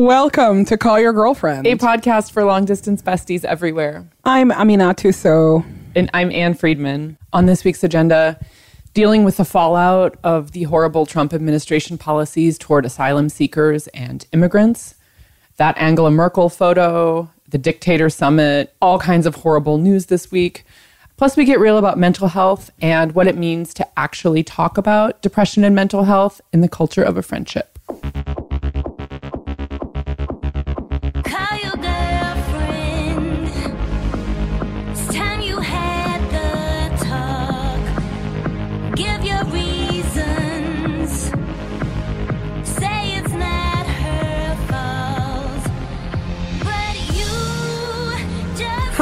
Welcome to Call Your Girlfriend. a podcast for long distance besties everywhere. I'm Aminatou Sow. And I'm Ann Friedman. On this week's agenda, dealing with the fallout of the horrible Trump administration policies toward asylum seekers and immigrants, that Angela Merkel photo, the dictator summit, all kinds of horrible news this week. Plus, we get real about mental health and what it means to actually talk about depression and mental health in the culture of a friendship.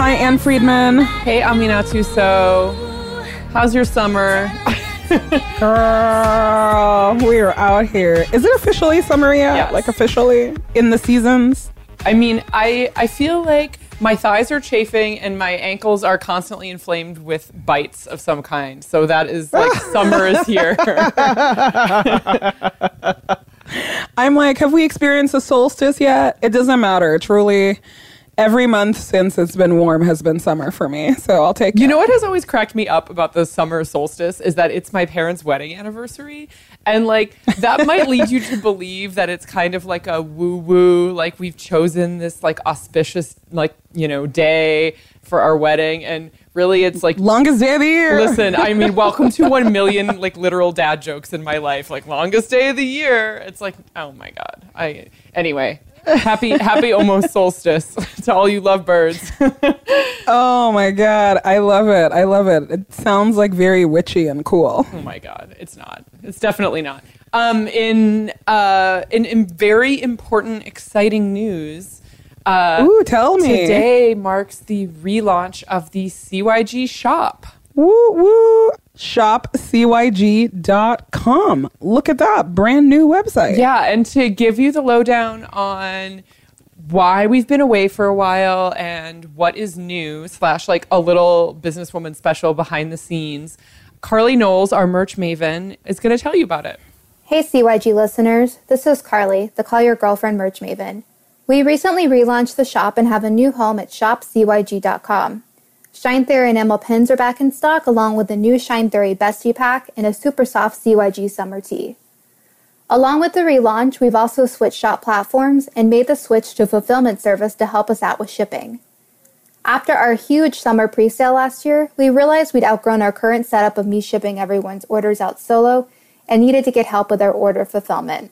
Hi, Ann Friedman. Hey, Aminatou Sow. How's your summer? Girl, we are out here. Is it officially summer yet? Yes. Like officially in the seasons? I mean, I I feel like my thighs are chafing and my ankles are constantly inflamed with bites of some kind. So that is like summer is here. I'm like, have we experienced a solstice yet? It doesn't matter. Truly, every month since it's been warm has been summer for me. So I'll take you know what has always cracked me up about the summer solstice is that it's my parents' wedding anniversary. And like that might lead you to believe that it's kind of like a woo woo, like we've chosen this like auspicious like, you know, day for our wedding and really it's like Longest day of the year. Listen, I mean, welcome to one million like literal dad jokes in my life. Like longest day of the year. It's like, oh my god. I anyway. Happy happy almost solstice to all you lovebirds. Oh my God. I love it. I love it. It sounds like very witchy and cool. oh my god, it's not. It's definitely not. Um, in uh, in, in very important, exciting news. Uh, Ooh, tell me. Today marks the relaunch of the CYG shop. Woo woo. ShopCYG.com. Look at that. Brand new website. Yeah, and to give you the lowdown on why we've been away for a while and what is new, slash like a little businesswoman special behind the scenes, Carly Knowles, our merch maven, is going to tell you about it. Hey CYG listeners, this is Carly, the Call Your Girlfriend merch maven. We recently relaunched the shop and have a new home at shopcyg.com. Shine Theory and Emerald pins are back in stock along with the new Shine Theory Bestie Pack and a super soft CYG summer tee. Along with the relaunch, we've also switched shop platforms and made the switch to fulfillment service to help us out with shipping. After our huge summer pre-sale last year, we realized we'd outgrown our current setup of me shipping everyone's orders out solo and needed to get help with our order fulfillment.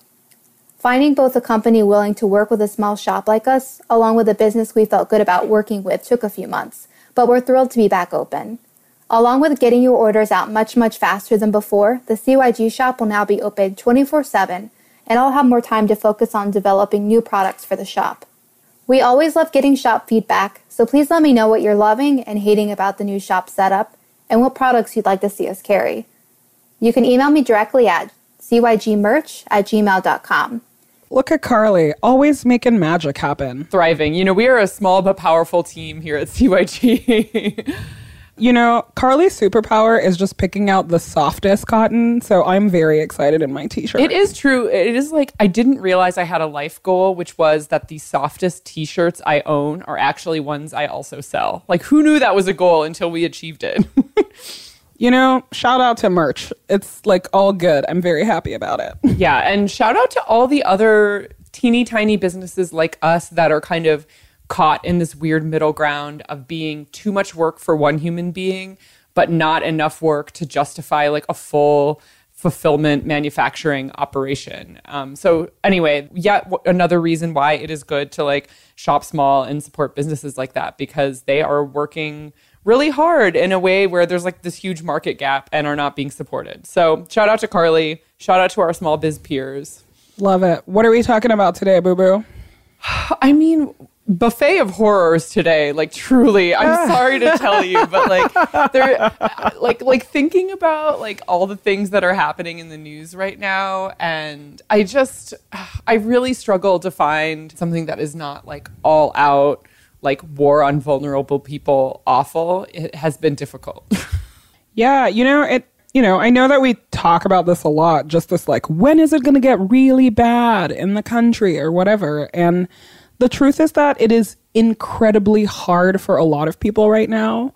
Finding both a company willing to work with a small shop like us, along with a business we felt good about working with, took a few months, but we're thrilled to be back open. Along with getting your orders out much, much faster than before, the CYG shop will now be open 24 7, and I'll have more time to focus on developing new products for the shop. We always love getting shop feedback, so please let me know what you're loving and hating about the new shop setup and what products you'd like to see us carry. You can email me directly at cygmerch at gmail.com. Look at Carly, always making magic happen. Thriving. You know, we are a small but powerful team here at CYG. You know, Carly's superpower is just picking out the softest cotton, so I'm very excited in my t shirt. It is true. It is like I didn't realize I had a life goal, which was that the softest t-shirts I own are actually ones I also sell. Like who knew that was a goal until we achieved it? You know, shout out to merch. It's like all good. I'm very happy about it. yeah, and shout out to all the other teeny tiny businesses like us that are kind of caught in this weird middle ground of being too much work for one human being but not enough work to justify like a full fulfillment manufacturing operation. Um, so anyway, yet w- another reason why it is good to like shop small and support businesses like that because they are working really hard in a way where there's like this huge market gap and are not being supported. So shout out to Carly. Shout out to our small biz peers. Love it. What are we talking about today, Boo Boo? I mean, buffet of horrors today. Like truly, I'm ah. sorry to tell you, but like they're like like thinking about like all the things that are happening in the news right now, and I just I really struggle to find something that is not like all out like war on vulnerable people awful. It has been difficult. Yeah, you know, it you know, I know that we talk about this a lot, just this like, when is it going to get really bad in the country or whatever? And the truth is that it is incredibly hard for a lot of people right now.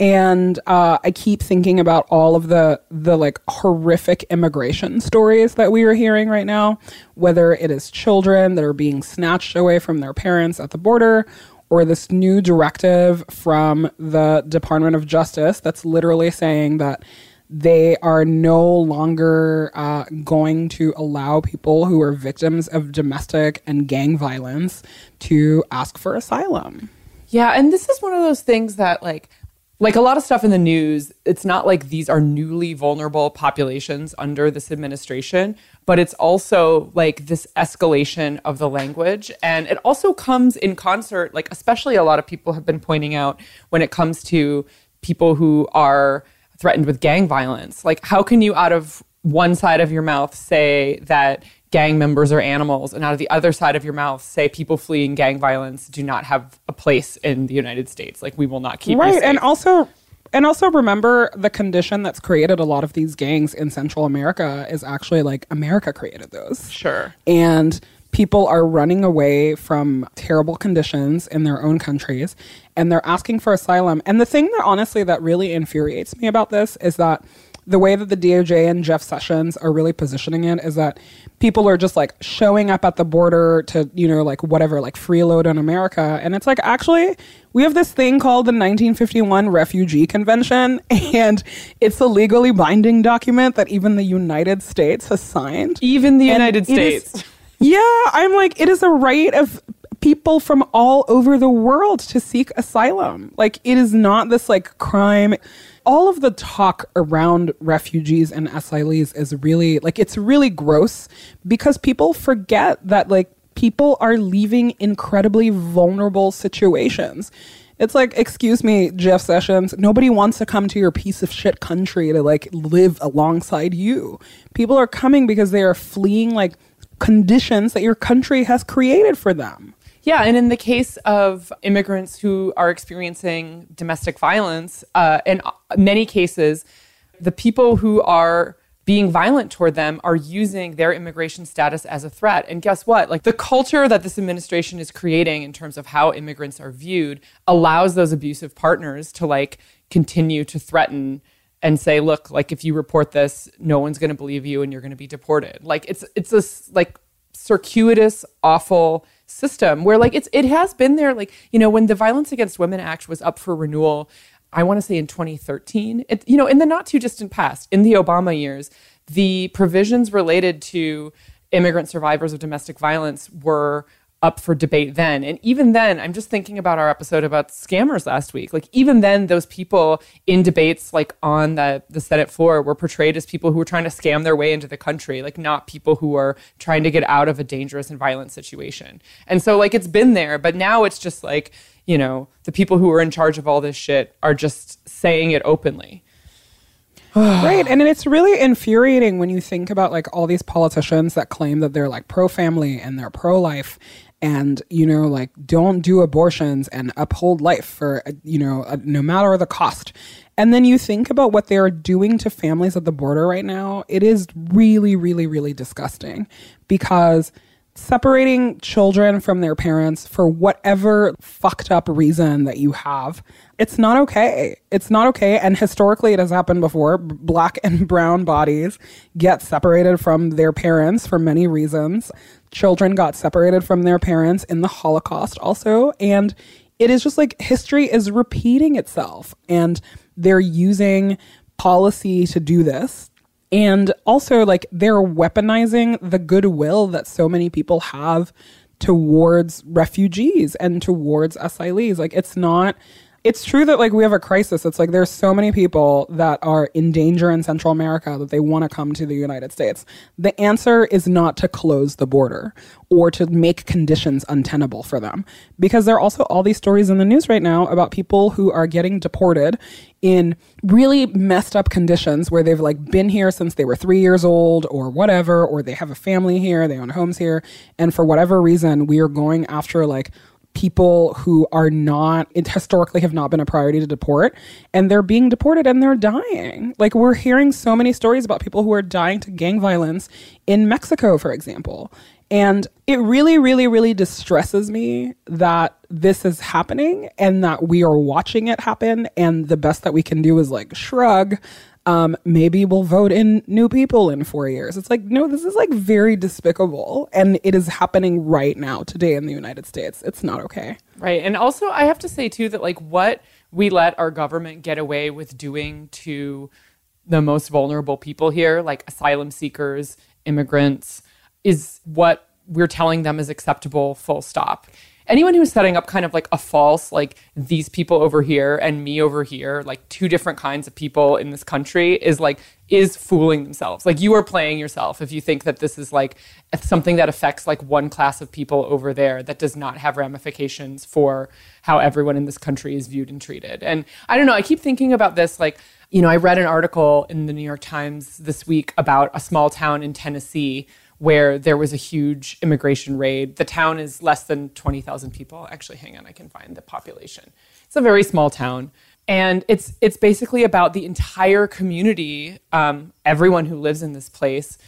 And uh, I keep thinking about all of the the like horrific immigration stories that we are hearing right now, whether it is children that are being snatched away from their parents at the border, or this new directive from the Department of Justice that's literally saying that they are no longer uh, going to allow people who are victims of domestic and gang violence to ask for asylum. Yeah, and this is one of those things that like like a lot of stuff in the news, it's not like these are newly vulnerable populations under this administration, but it's also like this escalation of the language. And it also comes in concert, like, especially a lot of people have been pointing out when it comes to people who are threatened with gang violence. Like, how can you, out of one side of your mouth, say that gang members are animals, and out of the other side of your mouth, say people fleeing gang violence do not have a place in the United States? Like, we will not keep you right and also and also remember the condition that's created a lot of these gangs in central america is actually like america created those Sure. and people are running away from terrible conditions in their own countries and they're asking for asylum and the thing that honestly that really infuriates me about this is that the way that the DOJ and Jeff Sessions are really positioning it is that people are just like showing up at the border to, you know, like whatever, like freeload on America. And it's like, actually, we have this thing called the 1951 Refugee Convention, and it's a legally binding document that even the United States has signed. Even the And United it is- States. yeah, I'm like, it is a right of people from all over the world to seek asylum. Like, it is not this like crime. All of the talk around refugees and asylees is really like, it's really gross because people forget that like people are leaving incredibly vulnerable situations. It's like, excuse me, Jeff Sessions, nobody wants to come to your piece of shit country to like live alongside you. People are coming because they are fleeing like conditions that your country has created for them. Yeah, and in the case of immigrants who are experiencing domestic violence, uh, in many cases, the people who are being violent toward them are using their immigration status as a threat. And guess what? Like the culture that this administration is creating in terms of how immigrants are viewed allows those abusive partners to like continue to threaten and say, look, like if you report this, no one's going to believe you and you're going to be deported. Like it's it's this like circuitous, awful system where like it's it has been there. Like you know when the Violence Against Women Act was up for renewal, I want to say in 2013. It you know in the not too distant past, in the Obama years, the provisions related to immigrant survivors of domestic violence were up for debate then. And even then, I'm just thinking about our episode about scammers last week. Like even then, those people in debates like on the, the Senate floor were portrayed as people who were trying to scam their way into the country, like not people who are trying to get out of a dangerous and violent situation. And so like it's been there, but now it's just like, you know, the people who are in charge of all this shit are just saying it openly. right. And it's really infuriating when you think about like all these politicians that claim that they're like pro family and they're pro life and, you know, like don't do abortions and uphold life for, you know, uh, no matter the cost. And then you think about what they're doing to families at the border right now. It is really, really, really disgusting because separating children from their parents for whatever fucked up reason that you have it's not okay it's not okay and historically it has happened before black and brown bodies get separated from their parents for many reasons children got separated from their parents in the holocaust also and it is just like history is repeating itself and they're using policy to do this and also, like, they're weaponizing the goodwill that so many people have towards refugees and towards asylees. Like, it's not, it's true that, like, we have a crisis. It's like there's so many people that are in danger in Central America that they want to come to the United States. The answer is not to close the border or to make conditions untenable for them because there are also all these stories in the news right now about people who are getting deported in really messed up conditions where they've like been here since they were three years old or whatever, or they have a family here, they own homes here. And for whatever reason, we are going after like people who are not historically have not been a priority to deport and they're being deported and they're dying. Like we're hearing so many stories about people who are dying to gang violence in mexico for example. And it really really really distresses me that this is happening and that we are watching it happen and the best that we can do is like shrug um, maybe we'll vote in new people in four years. It's like, no, this is like very despicable. And it is happening right now, today in the United States. It's not okay. Right. And also, I have to say, too, that like what we let our government get away with doing to the most vulnerable people here, like asylum seekers, immigrants, is what we're telling them is acceptable, full stop. Anyone who's setting up kind of like a false, like these people over here and me over here, like two different kinds of people in this country, is like, is fooling themselves. Like you are playing yourself if you think that this is like something that affects like one class of people over there that does not have ramifications for how everyone in this country is viewed and treated. And I don't know, I keep thinking about this like, you know, I read an article in the New York Times this week about a small town in Tennessee where there was a huge immigration raid. The town is less than 20,000 people. Actually, hang on, I can find the population. It's a very small town. And it's, it's basically about the entire community, um, everyone who lives in this place,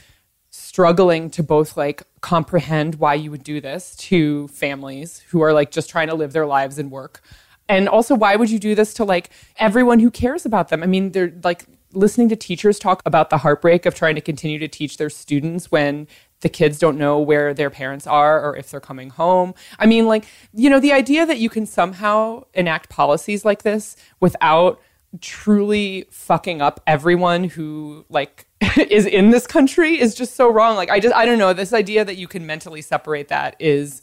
struggling to both like comprehend why you would do this to families who are like just trying to live their lives and work. And also, why would you do this to like everyone who cares about them? I mean, they're like listening to teachers talk about the heartbreak of trying to continue to teach their students when the kids don't know where their parents are or if they're coming home. I mean, like, you know, the idea that you can somehow enact policies like this without truly fucking up everyone who like is in this country is just so wrong. Like I just I don't know, this idea that you can mentally separate that is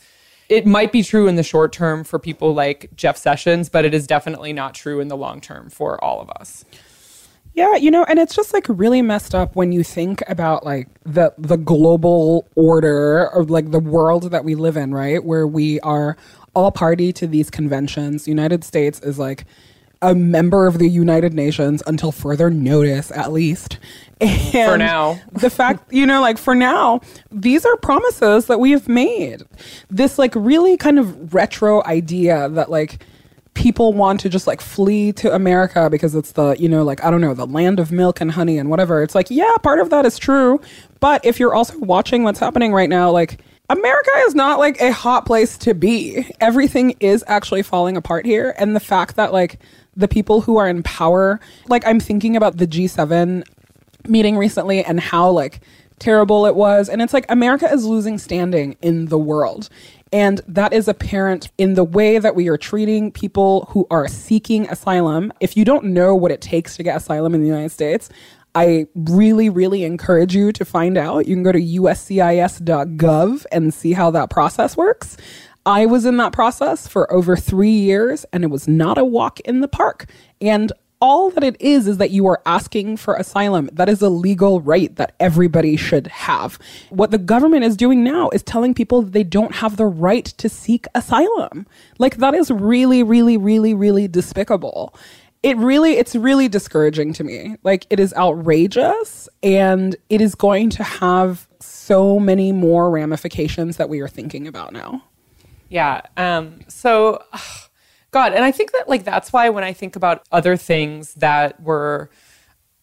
it might be true in the short term for people like Jeff Sessions, but it is definitely not true in the long term for all of us. Yeah, you know, and it's just like really messed up when you think about like the the global order or like the world that we live in, right? Where we are all party to these conventions. United States is like a member of the United Nations until further notice, at least. And For now. the fact, you know, like for now, these are promises that we have made. This like really kind of retro idea that like people want to just like flee to America because it's the, you know, like, I don't know, the land of milk and honey and whatever. It's like, yeah, part of that is true. But if you're also watching what's happening right now, like, America is not like a hot place to be. Everything is actually falling apart here. And the fact that like the people who are in power, like, I'm thinking about the G7 meeting recently and how like terrible it was. And it's like America is losing standing in the world. And that is apparent in the way that we are treating people who are seeking asylum. If you don't know what it takes to get asylum in the United States, I really, really encourage you to find out. You can go to uscis.gov and see how that process works. I was in that process for over three years, and it was not a walk in the park. And all that it is is that you are asking for asylum. That is a legal right that everybody should have. What the government is doing now is telling people that they don't have the right to seek asylum. Like that is really, really, really, really despicable. It really, it's really discouraging to me. Like it is outrageous and it is going to have so many more ramifications that we are thinking about now. Yeah. Um, so, God, and I think that like that's why when I think about other things that were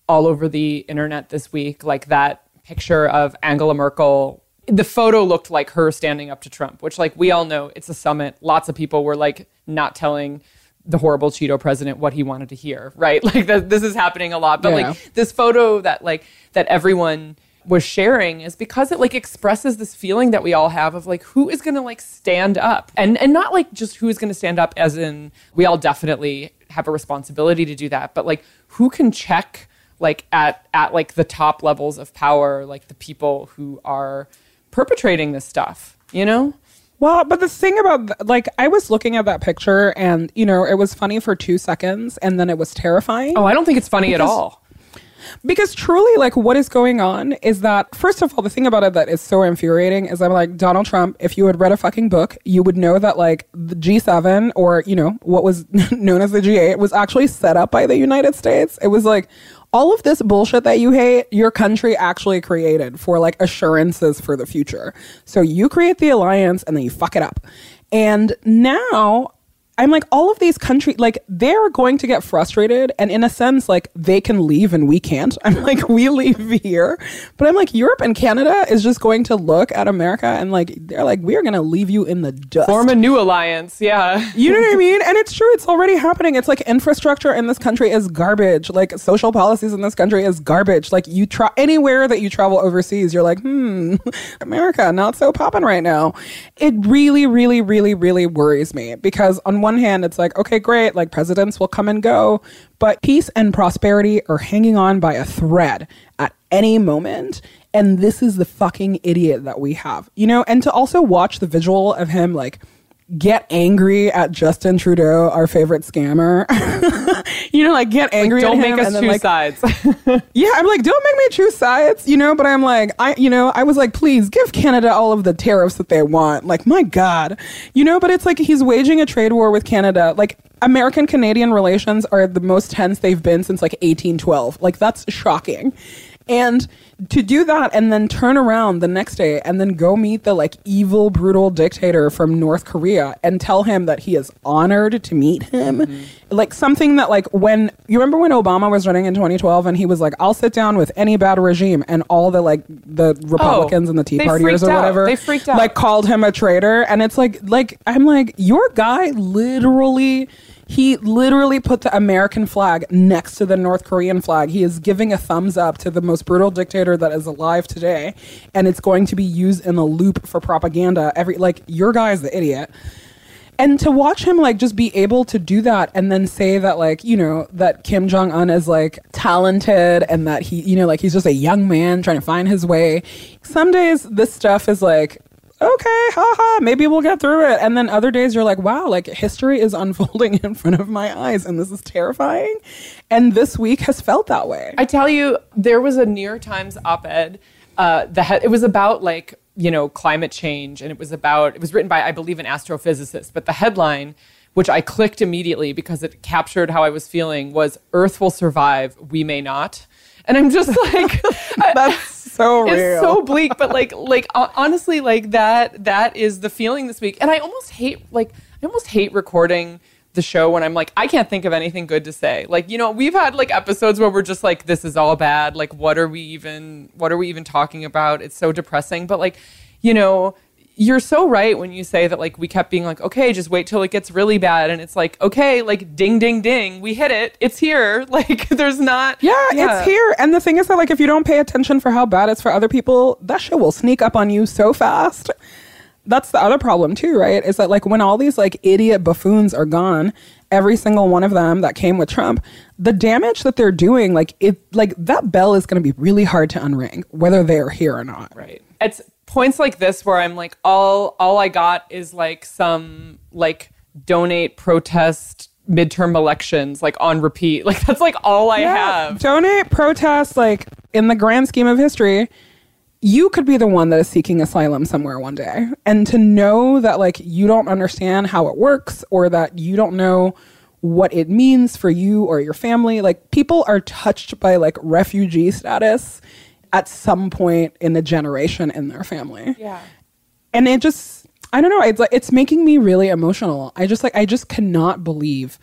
all over the internet this week, like that picture of Angela Merkel, the photo looked like her standing up to Trump, which like we all know it's a summit. Lots of people were like not telling the horrible Cheeto president what he wanted to hear, right? Like that this is happening a lot. But Yeah. like this photo that like that everyone was sharing is because it like expresses this feeling that we all have of like who is going to like stand up? And and not like just who is going to stand up as in we all definitely have a responsibility to do that but like who can check like at at like the top levels of power like the people who are perpetrating this stuff you know? Well, but the thing about like I was looking at that picture and you know it was funny for two seconds and then it was terrifying. oh i don't think it's funny at all Because truly, like, what is going on is that, first of all, the thing about it that is so infuriating is I'm like, Donald Trump, if you had read a fucking book, you would know that, like, the G7 or, you know, what was known as the G8 was actually set up by the United States. It was like all of this bullshit that you hate, your country actually created for like assurances for the future. So you create the alliance and then you fuck it up. And now I'm like, all of these countries, like, they're going to get frustrated. And in a sense, like, they can leave and we can't. I'm like, we leave here. But I'm like, Europe and Canada is just going to look at America and, like, they're like, we are going to leave you in the dust. Form a new alliance. Yeah. You know what I mean? And it's true. It's already happening. It's like infrastructure in this country is garbage. Like social policies in this country is garbage. Like you try anywhere that you travel overseas, you're like, hmm, America, not so popping right now. It really, really, really, really worries me because on one hand, it's like, okay, great. Like presidents will come and go, but peace and prosperity are hanging on by a thread at any moment. And this is the fucking idiot that we have, you know? And to also watch the visual of him like get angry at Justin Trudeau, our favorite scammer. you know, like get angry Don't at make us two like, sides. yeah, I'm like, don't make me choose sides, you know, but I'm like, I, you know, I was like, please give Canada all of the tariffs that they want. Like, my God, you know, but it's like he's waging a trade war with Canada. Like, American Canadian relations are the most tense they've been since like 1812. Like, that's shocking. And to do that and then turn around the next day and then go meet the like evil, brutal dictator from North Korea and tell him that he is honored to meet him. Mm-hmm. Like something that like when you remember when Obama was running in 2012 and he was like, I'll sit down with any bad regime and all the like the Republicans oh, and the Tea Partiers or out. whatever They freaked out. like called him a traitor. And it's like like I'm like, your guy literally he literally put the American flag next to the North Korean flag. He is giving a thumbs up to the most brutal dictator that is alive today, and it's going to be used in a loop for propaganda. Every like your guy is the idiot. And to watch him like just be able to do that and then say that like, you know, that Kim Jong Un is like talented and that he, you know, like he's just a young man trying to find his way. Some days this stuff is like, okay, haha, maybe we'll get through it. And then other days you're like, wow, like history is unfolding in front of my eyes and this is terrifying. And this week has felt that way. I tell you, there was a New York Times op-ed. Uh, the he- it was about like you know climate change, and it was about it was written by I believe an astrophysicist. But the headline, which I clicked immediately because it captured how I was feeling, was "Earth will survive, we may not." And I'm just like, That's so real. it's so bleak but like like honestly like that that is the feeling this week. And i almost hate like i almost hate recording the show when i'm like i can't think of anything good to say. Like you know we've had like episodes where we're just like this is all bad. Like what are we even what are we even talking about? It's so depressing. But like you know you're so right when you say that like we kept being like okay just wait till it gets really bad and it's like okay like ding ding ding we hit it it's here like there's not Yeah, it's here. And the thing is that like if you don't pay attention for how bad it's for other people, that shit will sneak up on you so fast. That's the other problem too, right? Is that like when all these like idiot buffoons are gone, every single one of them that came with Trump, the damage that they're doing, like it like that bell is gonna be really hard to unring, whether they're here or not. Right. It's points like this where I'm like, all all I got is like some like donate protest midterm elections like on repeat. Like that's like all I have. Donate, protest, like in the grand scheme of history, you could be the one that is seeking asylum somewhere one day. And to know that like you don't understand how it works or that you don't know what it means for you or your family, like people are touched by like refugee status at some point in the generation in their family. Yeah. and it just i don't know it's like it's making me really emotional. I just like i just cannot believe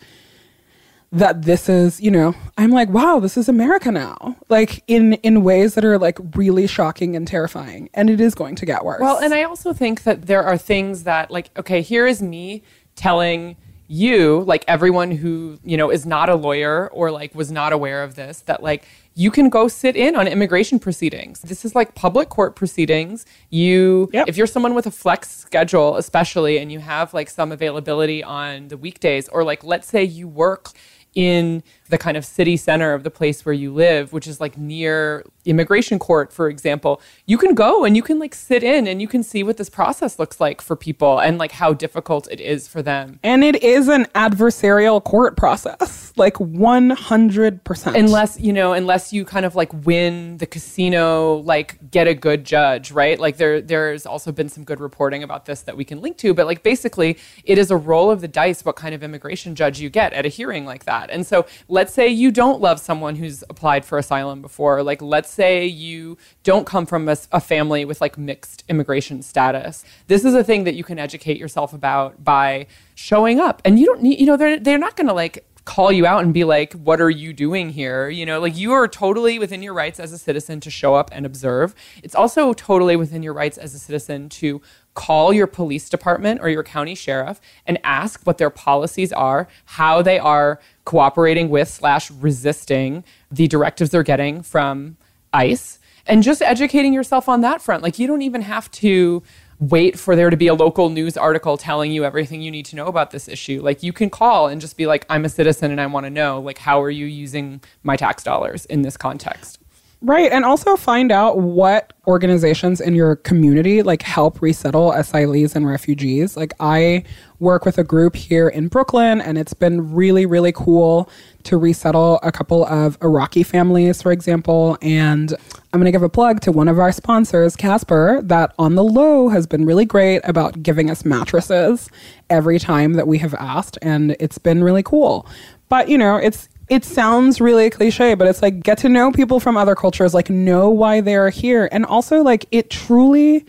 that this is you know i'm like wow this is america now. Like in in ways that are like really shocking and terrifying. And it is going to get worse. Well, and I also think that there are things that like okay, here is me telling you, like everyone who, you know, is not a lawyer or like was not aware of this, that like you can go sit in on immigration proceedings. This is like public court proceedings. You Yep. if you're someone with a flex schedule especially and you have like some availability on the weekdays or like let's say you work in the kind of city center of the place where you live, which is like near immigration court, for example, you can go and you can like sit in and you can see what this process looks like for people and like how difficult it is for them. and it is an adversarial court process like 100% Unless, you know, unless you kind of like win the casino, like get a good judge, right? Like there there's also been some good reporting about this that we can link to, but like basically it is a roll of the dice what kind of immigration judge you get at a hearing like that. That. And so let's say you don't love someone who's applied for asylum before. Like let's say you don't come from a family with like mixed immigration status. This is a thing that you can educate yourself about by showing up. And you don't need, you know, they're they're not going to like call you out and be like, what are you doing here? You know, like you are totally within your rights as a citizen to show up and observe. It's also totally within your rights as a citizen to call your police department or your county sheriff and ask what their policies are, how they are cooperating with slash resisting the directives they're getting from ICE, and just educating yourself on that front. Like you don't even have to wait for there to be a local news article telling you everything you need to know about this issue. Like you can call and just be like, I'm a citizen and I want to know, like, how are you using my tax dollars in this context? Right. And also find out what organizations in your community like help resettle asylees and refugees. Like I work with a group here in Brooklyn and it's been really, really cool to resettle a couple of Iraqi families, for example. And I'm to give a plug to one of our sponsors, Casper, that on the low has been really great about giving us mattresses every time that we have asked. And it's been really cool. But, you know, it's it sounds really cliche, but it's like get to know people from other cultures, like know why they're here. And also, like, it truly,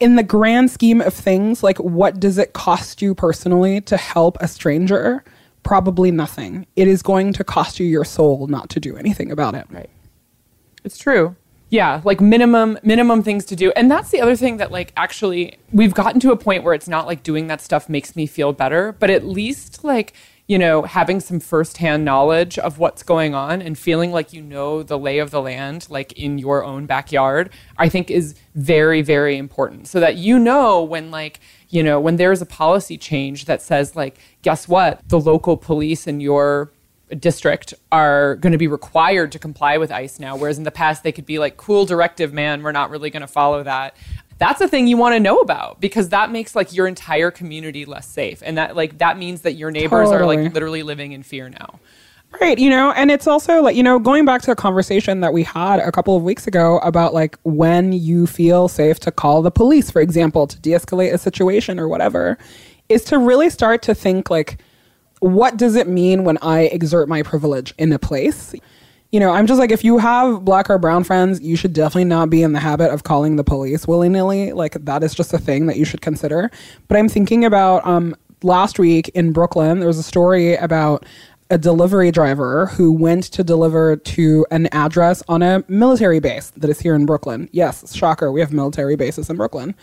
in the grand scheme of things, like, what does it cost you personally to help a stranger? Probably nothing. It is going to cost you your soul not to do anything about it. Right. It's true. Yeah, like minimum minimum things to do. And that's the other thing that like actually we've gotten to a point where it's not like doing that stuff makes me feel better, but at least like you know, having some firsthand knowledge of what's going on and feeling like you know the lay of the land, like in your own backyard, I think is very, very important. So that you know when, like, you know, when there's a policy change that says, like, guess what? The local police in your district are going to be required to comply with ICE now, whereas in the past they could be like, cool directive, man, we're not really going to follow that. That's a thing you want to know about because that makes like your entire community less safe. And that like that means that your neighbors are like literally living in fear now. Right, you know, and it's also like, you know, going back to a conversation that we had a couple of weeks ago about like when you feel safe to call the police, for example, to de escalate a situation or whatever, is to really start to think like, what does it mean when I exert my privilege in a place? You know, I'm just like, if you have black or brown friends, you should definitely not be in the habit of calling the police willy nilly. Like, that is just a thing that you should consider. But I'm thinking about um, last week in Brooklyn, there was a story about a delivery driver who went to deliver to an address on a military base that is here in Brooklyn. Yes, shocker, we have military bases in Brooklyn.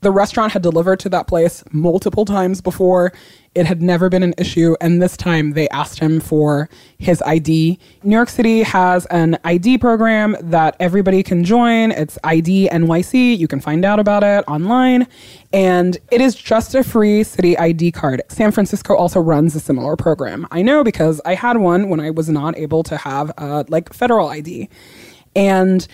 The restaurant had delivered to that place multiple times before. It had never been an issue, and this time they asked him for his ID. New York City has an ID program that everybody can join. It's ID NYC. You can find out about it online, and it is just a free city ID card. San Francisco also runs a similar program. I know because I had one when I was not able to have a like federal ID, and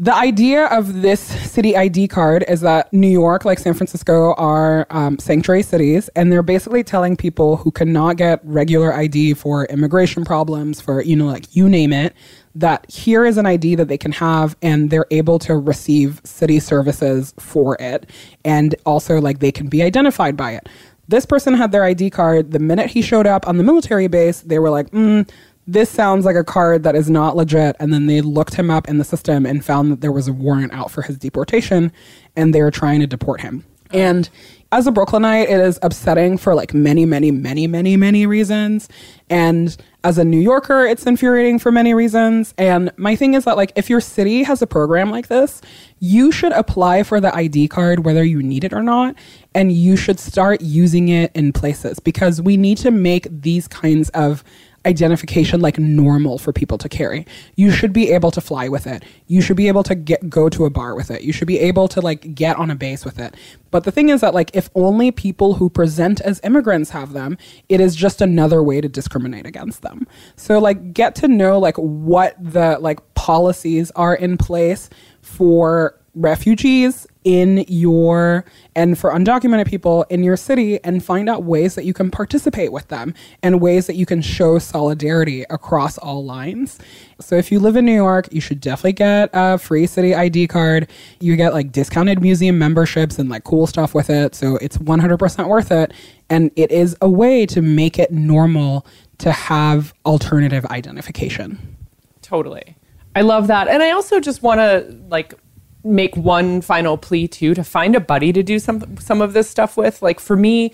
the idea of this city ID card is that New York, like San Francisco, are um, sanctuary cities, and they're basically telling people who cannot get regular ID for immigration problems, for, you know, like you name it, that here is an ID that they can have, and they're able to receive city services for it. And also, like, they can be identified by it. This person had their ID card. The minute he showed up on the military base, they were like, mm, this sounds like a card that is not legit. And then they looked him up in the system and found that there was a warrant out for his deportation and they were trying to deport him. And as a Brooklynite, it is upsetting for like many, many, many, many, many reasons. And as a New Yorker, it's infuriating for many reasons. And my thing is that like if your city has a program like this, you should apply for the ID card whether you need it or not. And you should start using it in places because we need to make these kinds of identification like normal for people to carry. You should be able to fly with it. You should be able to get go to a bar with it. You should be able to like get on a base with it. But the thing is that like if only people who present as immigrants have them, it is just another way to discriminate against them. So like get to know like what the like policies are in place for refugees in your and for undocumented people in your city and find out ways that you can participate with them and ways that you can show solidarity across all lines. So if you live in New York, you should definitely get a free city ID card. You get like discounted museum memberships and like cool stuff with it. So it's 100% worth it and it is a way to make it normal to have alternative identification. Totally. I love that. And I also just want to like make one final plea too to find a buddy to do some some of this stuff with. Like for me,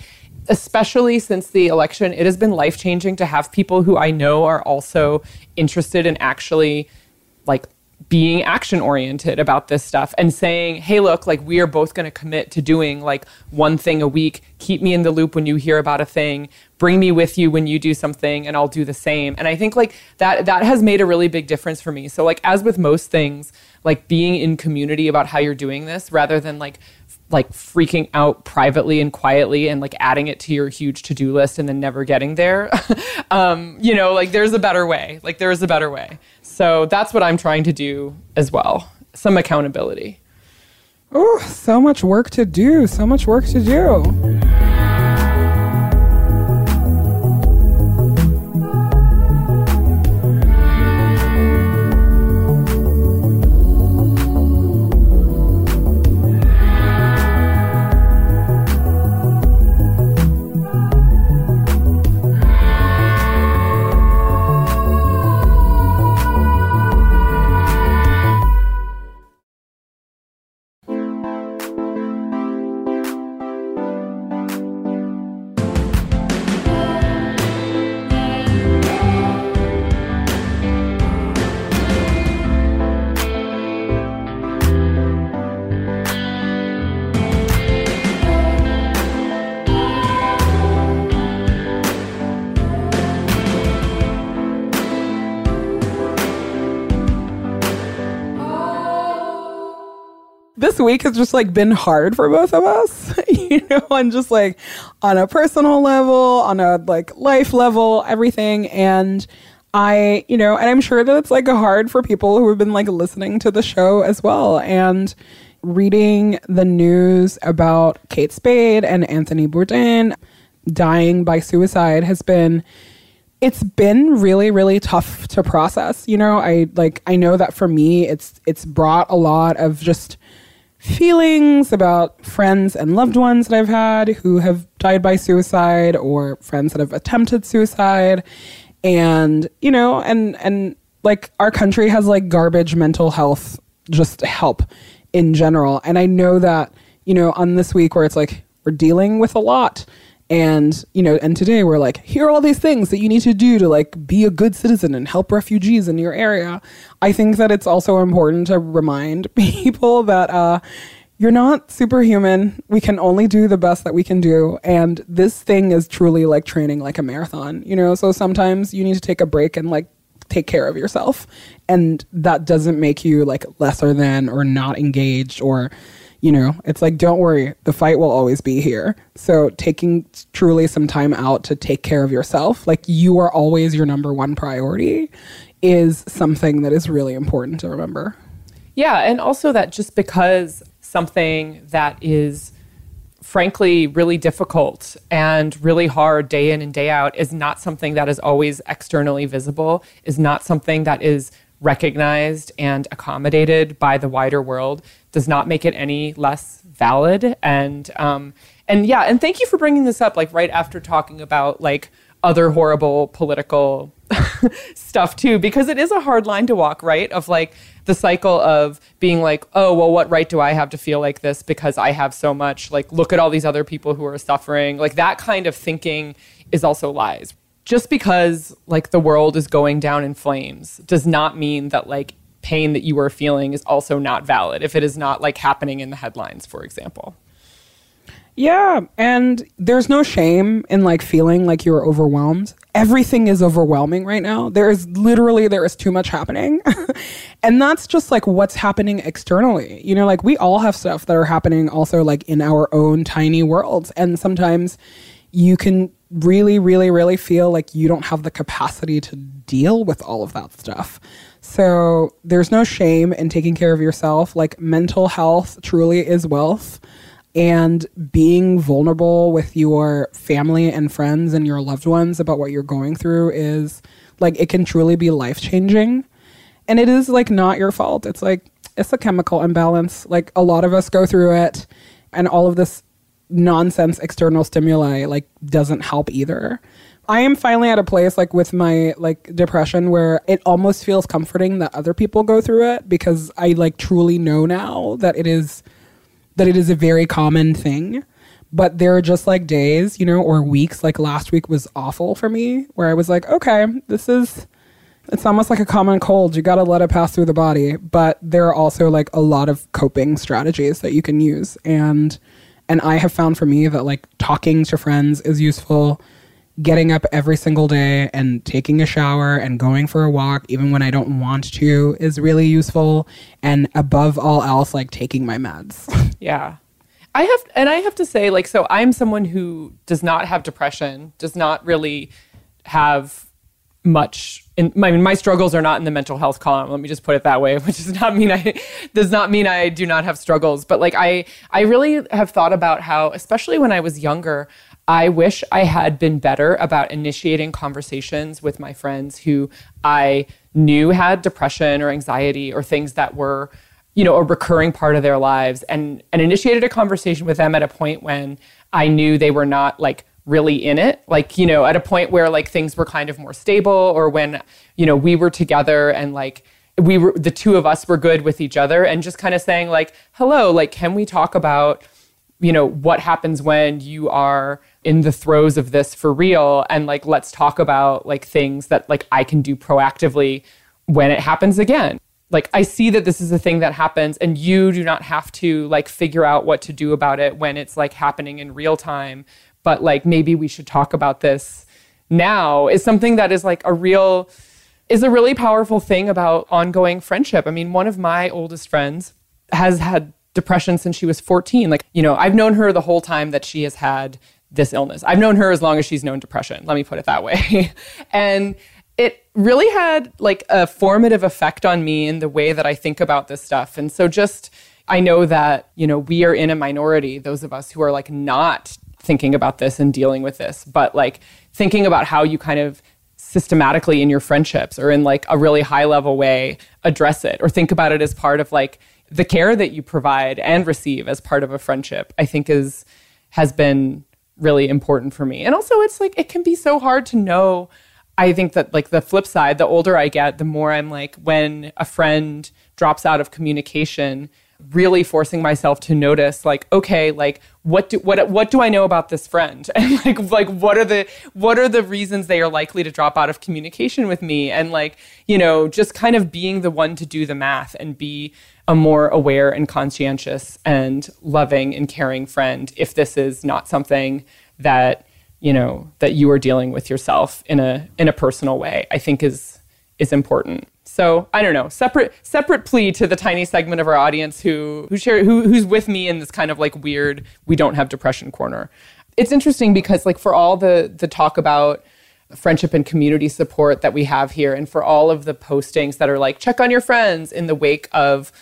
especially since the election, it has been life-changing to have people who I know are also interested in actually like being action oriented about this stuff and saying, hey, look, like we are both going to commit to doing like one thing a week. Keep me in the loop when you hear about a thing. Bring me with you when you do something, and I'll do the same. And I think like that that has made a really big difference for me. So like as with most things, like being in community about how you're doing this rather than like like freaking out privately and quietly and like adding it to your huge to-do list and then never getting there um, you know like there's a better way like there is a better way so that's what i'm trying to do as well some accountability Oh, so much work to do. So much work to do. Week has just like been hard for both of us, you know, and just like on a personal level, on a like life level, everything. And I, you know, and I'm sure that it's like hard for people who have been like listening to the show as well. And reading the news about Kate Spade and Anthony Bourdain dying by suicide has been it's been really really tough to process you know i like i know that for me it's it's brought a lot of just feelings about friends and loved ones that i've had who have died by suicide or friends that have attempted suicide. And you know and and like our country has like garbage mental health just help in general. And i know that you know on this week where it's like we're dealing with a lot and you know and today we're like here are all these things that you need to do to like be a good citizen and help refugees in your area. I think that it's also important to remind people that uh you're not superhuman. We can only do the best that we can do. And this thing is truly like training like a marathon you know? So sometimes you need to take a break and like take care of yourself. And that doesn't make you like lesser than or not engaged or you know, it's like, don't worry, the fight will always be here. So, taking truly some time out to take care of yourself, like you are always your number one priority, is something that is really important to remember. Yeah, and also that just because something that is frankly really difficult and really hard day in and day out is not something that is always externally visible, is not something that is recognized and accommodated by the wider world does not make it any less valid. And um, and yeah and thank you for bringing this up like right after talking about like other horrible political stuff too because it is a hard line to walk right? Of like the cycle of being like oh well what right do i have to feel like this because i have so much? Like look at all these other people who are suffering. Like that kind of thinking is also lies. Just because like the world is going down in flames does not mean that like pain that you are feeling is also not valid if it is not like happening in the headlines for example Yeah, and there's no shame in like feeling like you're overwhelmed. Everything is overwhelming right now. There is literally there is too much happening. and that's just like what's happening externally. You know, like we all have stuff that are happening also like in our own tiny worlds and sometimes you can really really really feel like you don't have the capacity to deal with all of that stuff. So there's no shame in taking care of yourself. Like mental health truly is wealth and being vulnerable with your family and friends and your loved ones about what you're going through is like it can truly be life changing. And it is like not your fault. It's like it's a chemical imbalance. Like a lot of us go through it and all of this nonsense external stimuli like doesn't help either. I am finally at a place like with my like depression where it almost feels comforting that other people go through it because I like truly know now that it is that it is a very common thing. But there are just like days, you know, or weeks, like last week was awful for me, where I was like, okay, this is, it's almost like a common cold. You got to let it pass through the body. But there are also like a lot of coping strategies that you can use. And, and I have found for me that like talking to friends is useful. Getting up every single day and taking a shower and going for a walk, even when I don't want to, is really useful. And above all else, like taking my meds. Yeah. I have, and I have to say, like, so I'm someone who does not have depression, does not really have much. In, mean, my struggles are not in the mental health column. Let me just put it that way, which does not mean I does not mean I do not have struggles. But like, I I really have thought about how, especially when I was younger, I wish I had been better about initiating conversations with my friends who I knew had depression or anxiety or things that were you know, a recurring part of their lives and and initiated a conversation with them at a point when I knew they were not like really in it. Like, you know, at a point where like things were kind of more stable or when, you know, we were together and like we were the two of us were good with each other and just kind of saying like, "Hello, like can we talk about you know what happens when you are in the throes of this for real and like let's talk about like things that like I can do proactively when it happens again like I see that this is a thing that happens and you do not have to like figure out what to do about it when it's like happening in real time but like maybe we should talk about this now is something that is like a real is a really powerful thing about ongoing friendship. I mean, one of my oldest friends has had depression since she was 14. Like, you know, I've known her the whole time that she has had this illness. I've known her as long as she's known depression. Let me put it that way. and it really had like a formative effect on me in the way that I think about this stuff. And so just I know that, you know, we are in a minority, those of us who are like not thinking about this and dealing with this, but like thinking about how you kind of systematically in your friendships or in like a really high level way address it or think about it as part of like the care that you provide and receive as part of a friendship, I think is has been really important for me. And also it's like it can be so hard to know I think that like the flip side, the older I get, the more I'm like when a friend drops out of communication, really forcing myself to notice like okay, like what do what what do I know about this friend? And like like what are the what are the reasons they are likely to drop out of communication with me? And like, you know, just kind of being the one to do the math and be a more aware and conscientious and loving and caring friend if this is not something that you know that you are dealing with yourself in a in a personal way i think is is important. So i don't know separate separate plea to the tiny segment of our audience who who share who who's with me in this kind of like weird we don't have depression corner. It's interesting because like for all the the talk about friendship and community support that we have here and for all of the postings that are like check on your friends in the wake of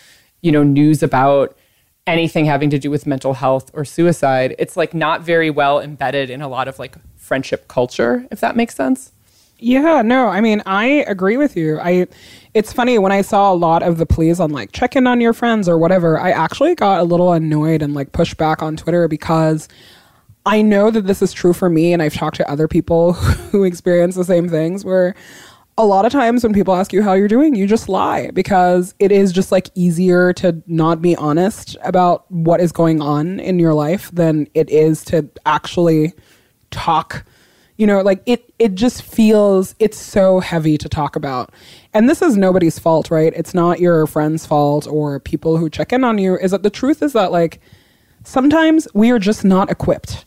you know news about anything having to do with mental health or suicide, it's like not very well embedded in a lot of like friendship culture, if that makes sense. Yeah, no, I mean, I agree with you. I it's funny when I saw a lot of the pleas on like check in on your friends or whatever, I actually got a little annoyed and like pushed back on Twitter because I know that this is true for me and I've talked to other people who experience the same things where a lot of times when people ask you how you're doing, you just lie because it is just like easier to not be honest about what is going on in your life than it is to actually talk. You know, like it it just feels it's so heavy to talk about. And this is nobody's fault, right? It's not your friend's fault or people who check in on you. Is that the truth is that like sometimes we are just not equipped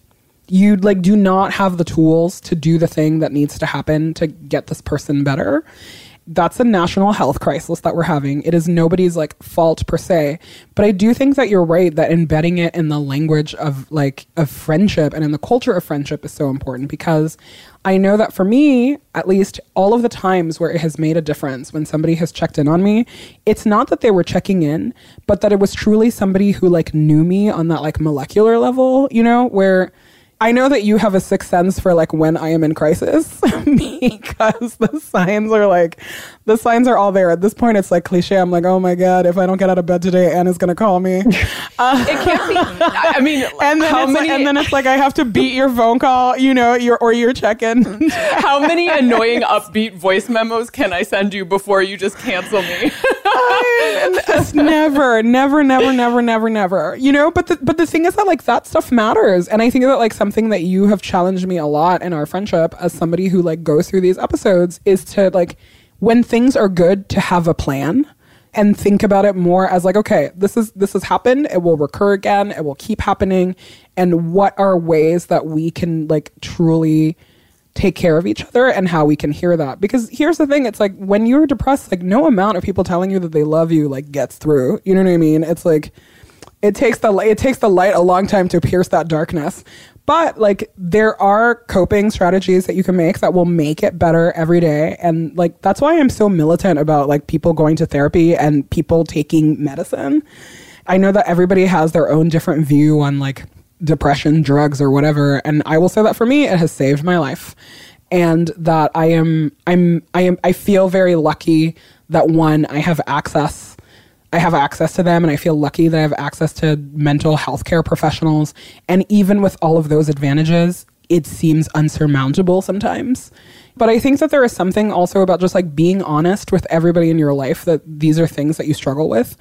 you like do not have the tools to do the thing that needs to happen to get this person better. That's a national health crisis that we're having. It is nobody's like fault per se. But i do think that you're right that embedding it in the language of like of friendship and in the culture of friendship is so important because i know that for me at least all of the times where it has made a difference when somebody has checked in on me it's not that they were checking in but that it was truly somebody who like knew me on that like molecular level you know where I know that you have a sixth sense for like when I am in crisis because the signs are like the signs are all there. At this point, it's like cliche. I'm like, oh my god, if I don't get out of bed today, Anna's gonna call me. It can't be. I mean, And then, how many? like, and then it's like I have to beat your phone call, you know, your or your check-in. how many annoying upbeat voice memos can I send you before you just cancel me? It's never, never, never, never, never, never. You know, but the but the thing is that like that stuff matters, and I think that like something that you have challenged me a lot in our friendship as somebody who like goes through these episodes is to like when things are good to have a plan and think about it more as like okay this is this has happened. It will recur again. It will keep happening. And what are ways that we can like truly take care of each other and how we can hear that? Because here's the thing. It's like when you're depressed like no amount of people telling you that they love you like gets through. You know what i mean? It's like it takes the it takes the light a long time to pierce that darkness but like there are coping strategies that you can make that will make it better every day. And like that's why i'm so militant about like people going to therapy and people taking medicine. I know that everybody has their own different view on like depression drugs or whatever. And i will say that for me it has saved my life. And that i am i'm i am i feel very lucky that one i have access I have access to them and I feel lucky that I have access to mental health care professionals. And even with all of those advantages, it seems unsurmountable sometimes. But I think that there is something also about just like being honest with everybody in your life that these are things that you struggle with.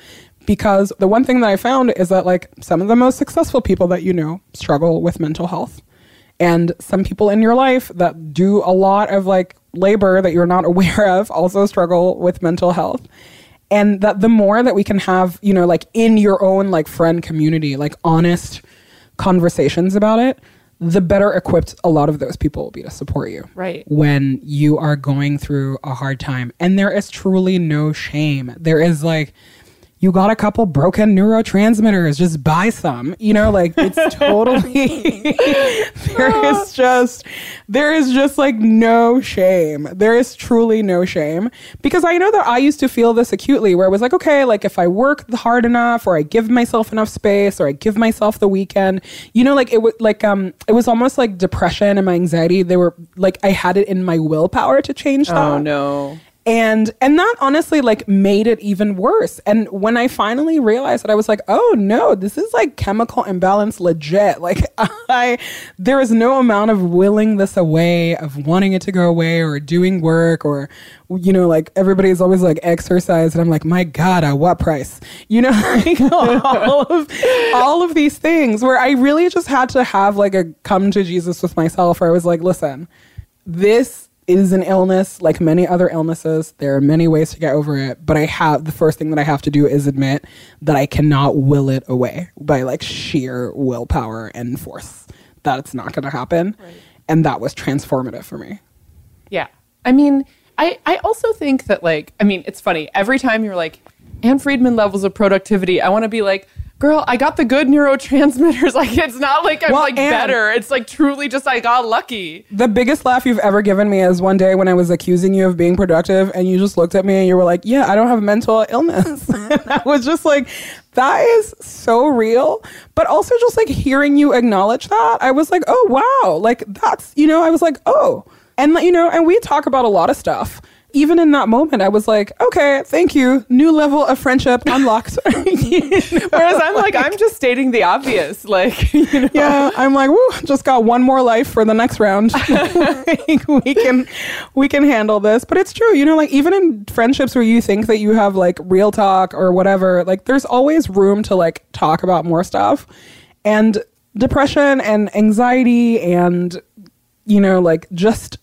Because the one thing that I found is that like some of the most successful people that you know struggle with mental health. And some people in your life that do a lot of like labor that you're not aware of also struggle with mental health and that the more that we can have you know like in your own like friend community like honest conversations about it the better equipped a lot of those people will be to support you. Right. when you are going through a hard time. And there is truly no shame. There is like you got a couple broken neurotransmitters just buy some. You know like it's totally there is just there is just like no shame. There is truly no shame. Because i know that i used to feel this acutely where it was like okay like if i work hard enough or i give myself enough space or i give myself the weekend you know like it was like um it was almost like depression and my anxiety they were like i had it in my willpower to change that. oh no. And and that honestly like made it even worse. And when i finally realized that i was like oh no this is like chemical imbalance legit. Like i there is no amount of willing this away of wanting it to go away or doing work or you know like everybody's always like exercise. And i'm like my god at what price? You know like all of all of these things where i really just had to have like a come to jesus with myself where i was like listen this is an illness like many other illnesses. There are many ways to get over it, but I have the first thing that I have to do is admit that I cannot will it away by like sheer willpower and force. That it's not going to happen. And that was transformative for me. Yeah. I mean, I, I also think that, like, I mean, it's funny. Every time you're like, Ann Friedman levels of productivity, I want to be like, girl, I got the good neurotransmitters. Like, it's not like I'm Well, like better. It's like truly just I got lucky. The biggest laugh you've ever given me is one day when I was accusing you of being productive and you just looked at me and you were like, Yeah, I don't have mental illness. and I was just like, That is so real. But also just like hearing you acknowledge that, I was like, Oh, wow. Like, that's, you know, I was like, Oh. And, you know, and we talk about a lot of stuff. Even in that moment, I was like, okay, thank you. New level of friendship unlocked. Whereas I'm like, I'm just stating the obvious. Like, you know, yeah, I'm like, woo, just got one more life for the next round. Like, we can we can handle this. But it's true, you know, like even in friendships where you think that you have like real talk or whatever, like there's always room to like talk about more stuff. And depression and anxiety and you know, like just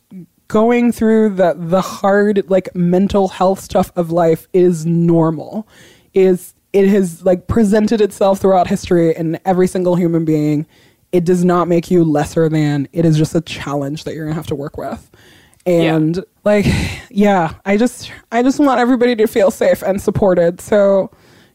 going through the the hard like mental health stuff of life is normal. Is it has like presented itself throughout history in every single human being. It does not make you lesser than. It is just a challenge that you're gonna have to work with. And like, yeah, I just I just want everybody to feel safe and supported. So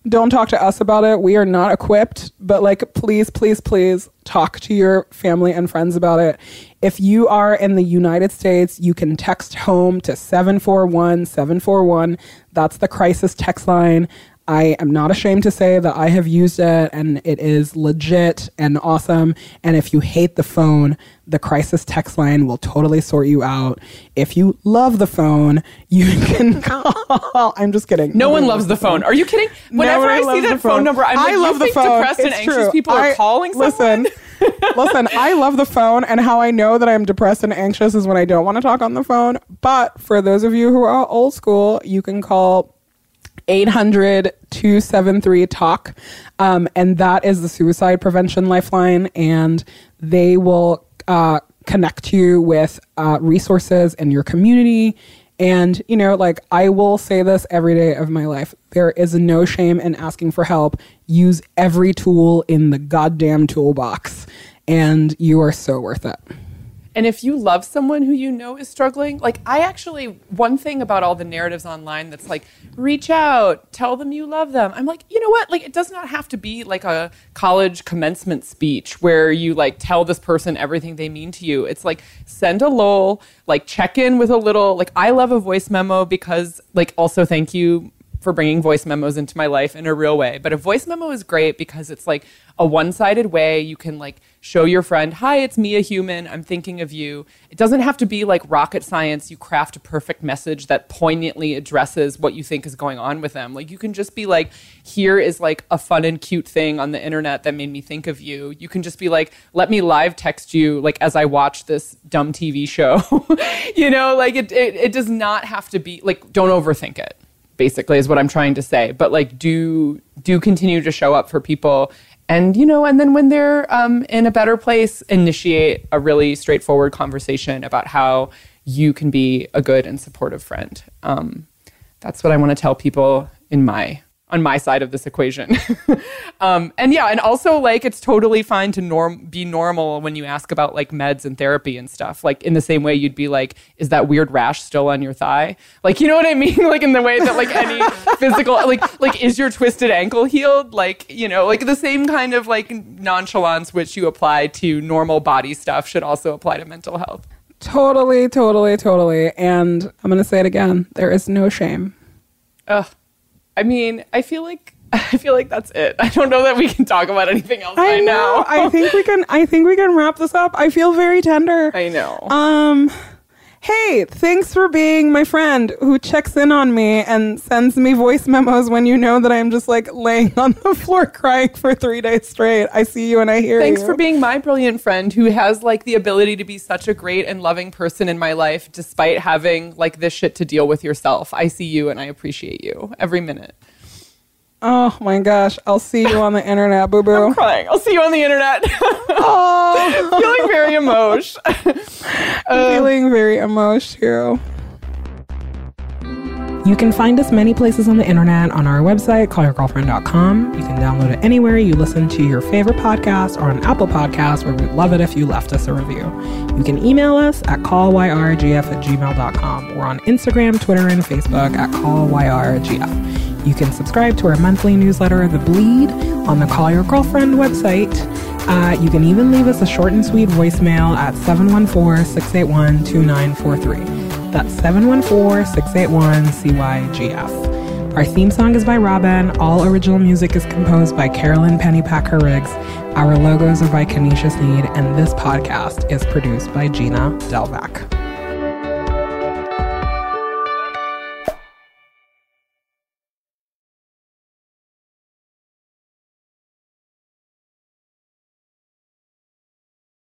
don't talk to us about it. We are not equipped, but like, please, please, please talk to your family and friends about it. If you are in the United States, you can text home to 741 741. That's the crisis text line. I am not ashamed to say that I have used it and it is legit and awesome. And if you hate the phone, the crisis text line will totally sort you out. If you love the phone, you can call. I'm just kidding. No one loves the phone. Are you kidding? Whenever Nobody I see that the phone number, I'm like, I love the think phone. depressed and It's anxious true. people are I- calling someone? Listen, listen. I love the phone, and how I know that I'm depressed and anxious is when I don't want to talk on the phone. But for those of you who are old school, you can call 800 273 talk. Um, and that is the suicide prevention lifeline and they will uh, connect you with uh, resources in your community. And you know like i will say this every day of my life. There is no shame in asking for help. Use every tool in the goddamn toolbox and you are so worth it And if you love someone who you know is struggling, like I actually, one thing about all the narratives online that's like, reach out, tell them you love them. I'm like, you know what? Like, it does not have to be like a college commencement speech where you like tell this person everything they mean to you. It's like, send a lol, like, check in with a little, like, I love a voice memo because, like, also thank you for bringing voice memos into my life in a real way. But a voice memo is great because it's like a one-sided way you can like show your friend, "Hi, it's me a human. I'm thinking of you." It doesn't have to be like rocket science. You craft a perfect message that poignantly addresses what you think is going on with them. Like you can just be like, "Here is like a fun and cute thing on the internet that made me think of you." You can just be like, "Let me live text you like as I watch this dumb TV show." you know, like it, it it does not have to be like don't overthink it basically is what i'm trying to say. But like do do continue to show up for people and you know and then when they're um, in a better place initiate a really straightforward conversation about how you can be a good and supportive friend. Um, that's what i want to tell people in my on my side of this equation. Um, and yeah and also like it's totally fine to norm be normal when you ask about like meds and therapy and stuff. Like in the same way you'd be like is that weird rash still on your thigh? Like you know what i mean? Like in the way that like any physical like like is your twisted ankle healed? Like you know like the same kind of like nonchalance which you apply to normal body stuff should also apply to mental health. Totally totally totally. And i'm going to say it again there is no shame. Ugh. I mean, I feel like I feel like that's it. I don't know that we can talk about anything else I right know. now. I think we can. I think we can wrap this up. I feel very tender. I know. Um, hey, thanks for being my friend who checks in on me and sends me voice memos when you know that I'm just like laying on the floor crying for three days straight. I see you and I hear Thanks you. Thanks for being my brilliant friend who has like the ability to be such a great and loving person in my life despite having like this shit to deal with yourself. I see you and I appreciate you every minute. Oh my gosh, I'll see you on the internet, boo boo. I'm crying. I'll see you on the internet. Oh, Feeling very emotional. feeling um, very emotional. You can find us many places on the internet on our website, callyourgirlfriend.com. You can download it anywhere you listen to your favorite podcast or on Apple Podcasts, where we'd love it if you left us a review. You can email us at callyrgf at gmail.com. We're on Instagram, Twitter, and Facebook at callyrgf. You can subscribe to our monthly newsletter, The Bleed, on the Call Your Girlfriend website. Uh, you can even leave us a short and sweet voicemail at 714 681 2943. That's 714 681 CYGF. Our theme song is by Robin. All original music is composed by Carolyn Pennypacker Riggs. Our logos are by Kenesha Sneed, and this podcast is produced by Gina Delvac.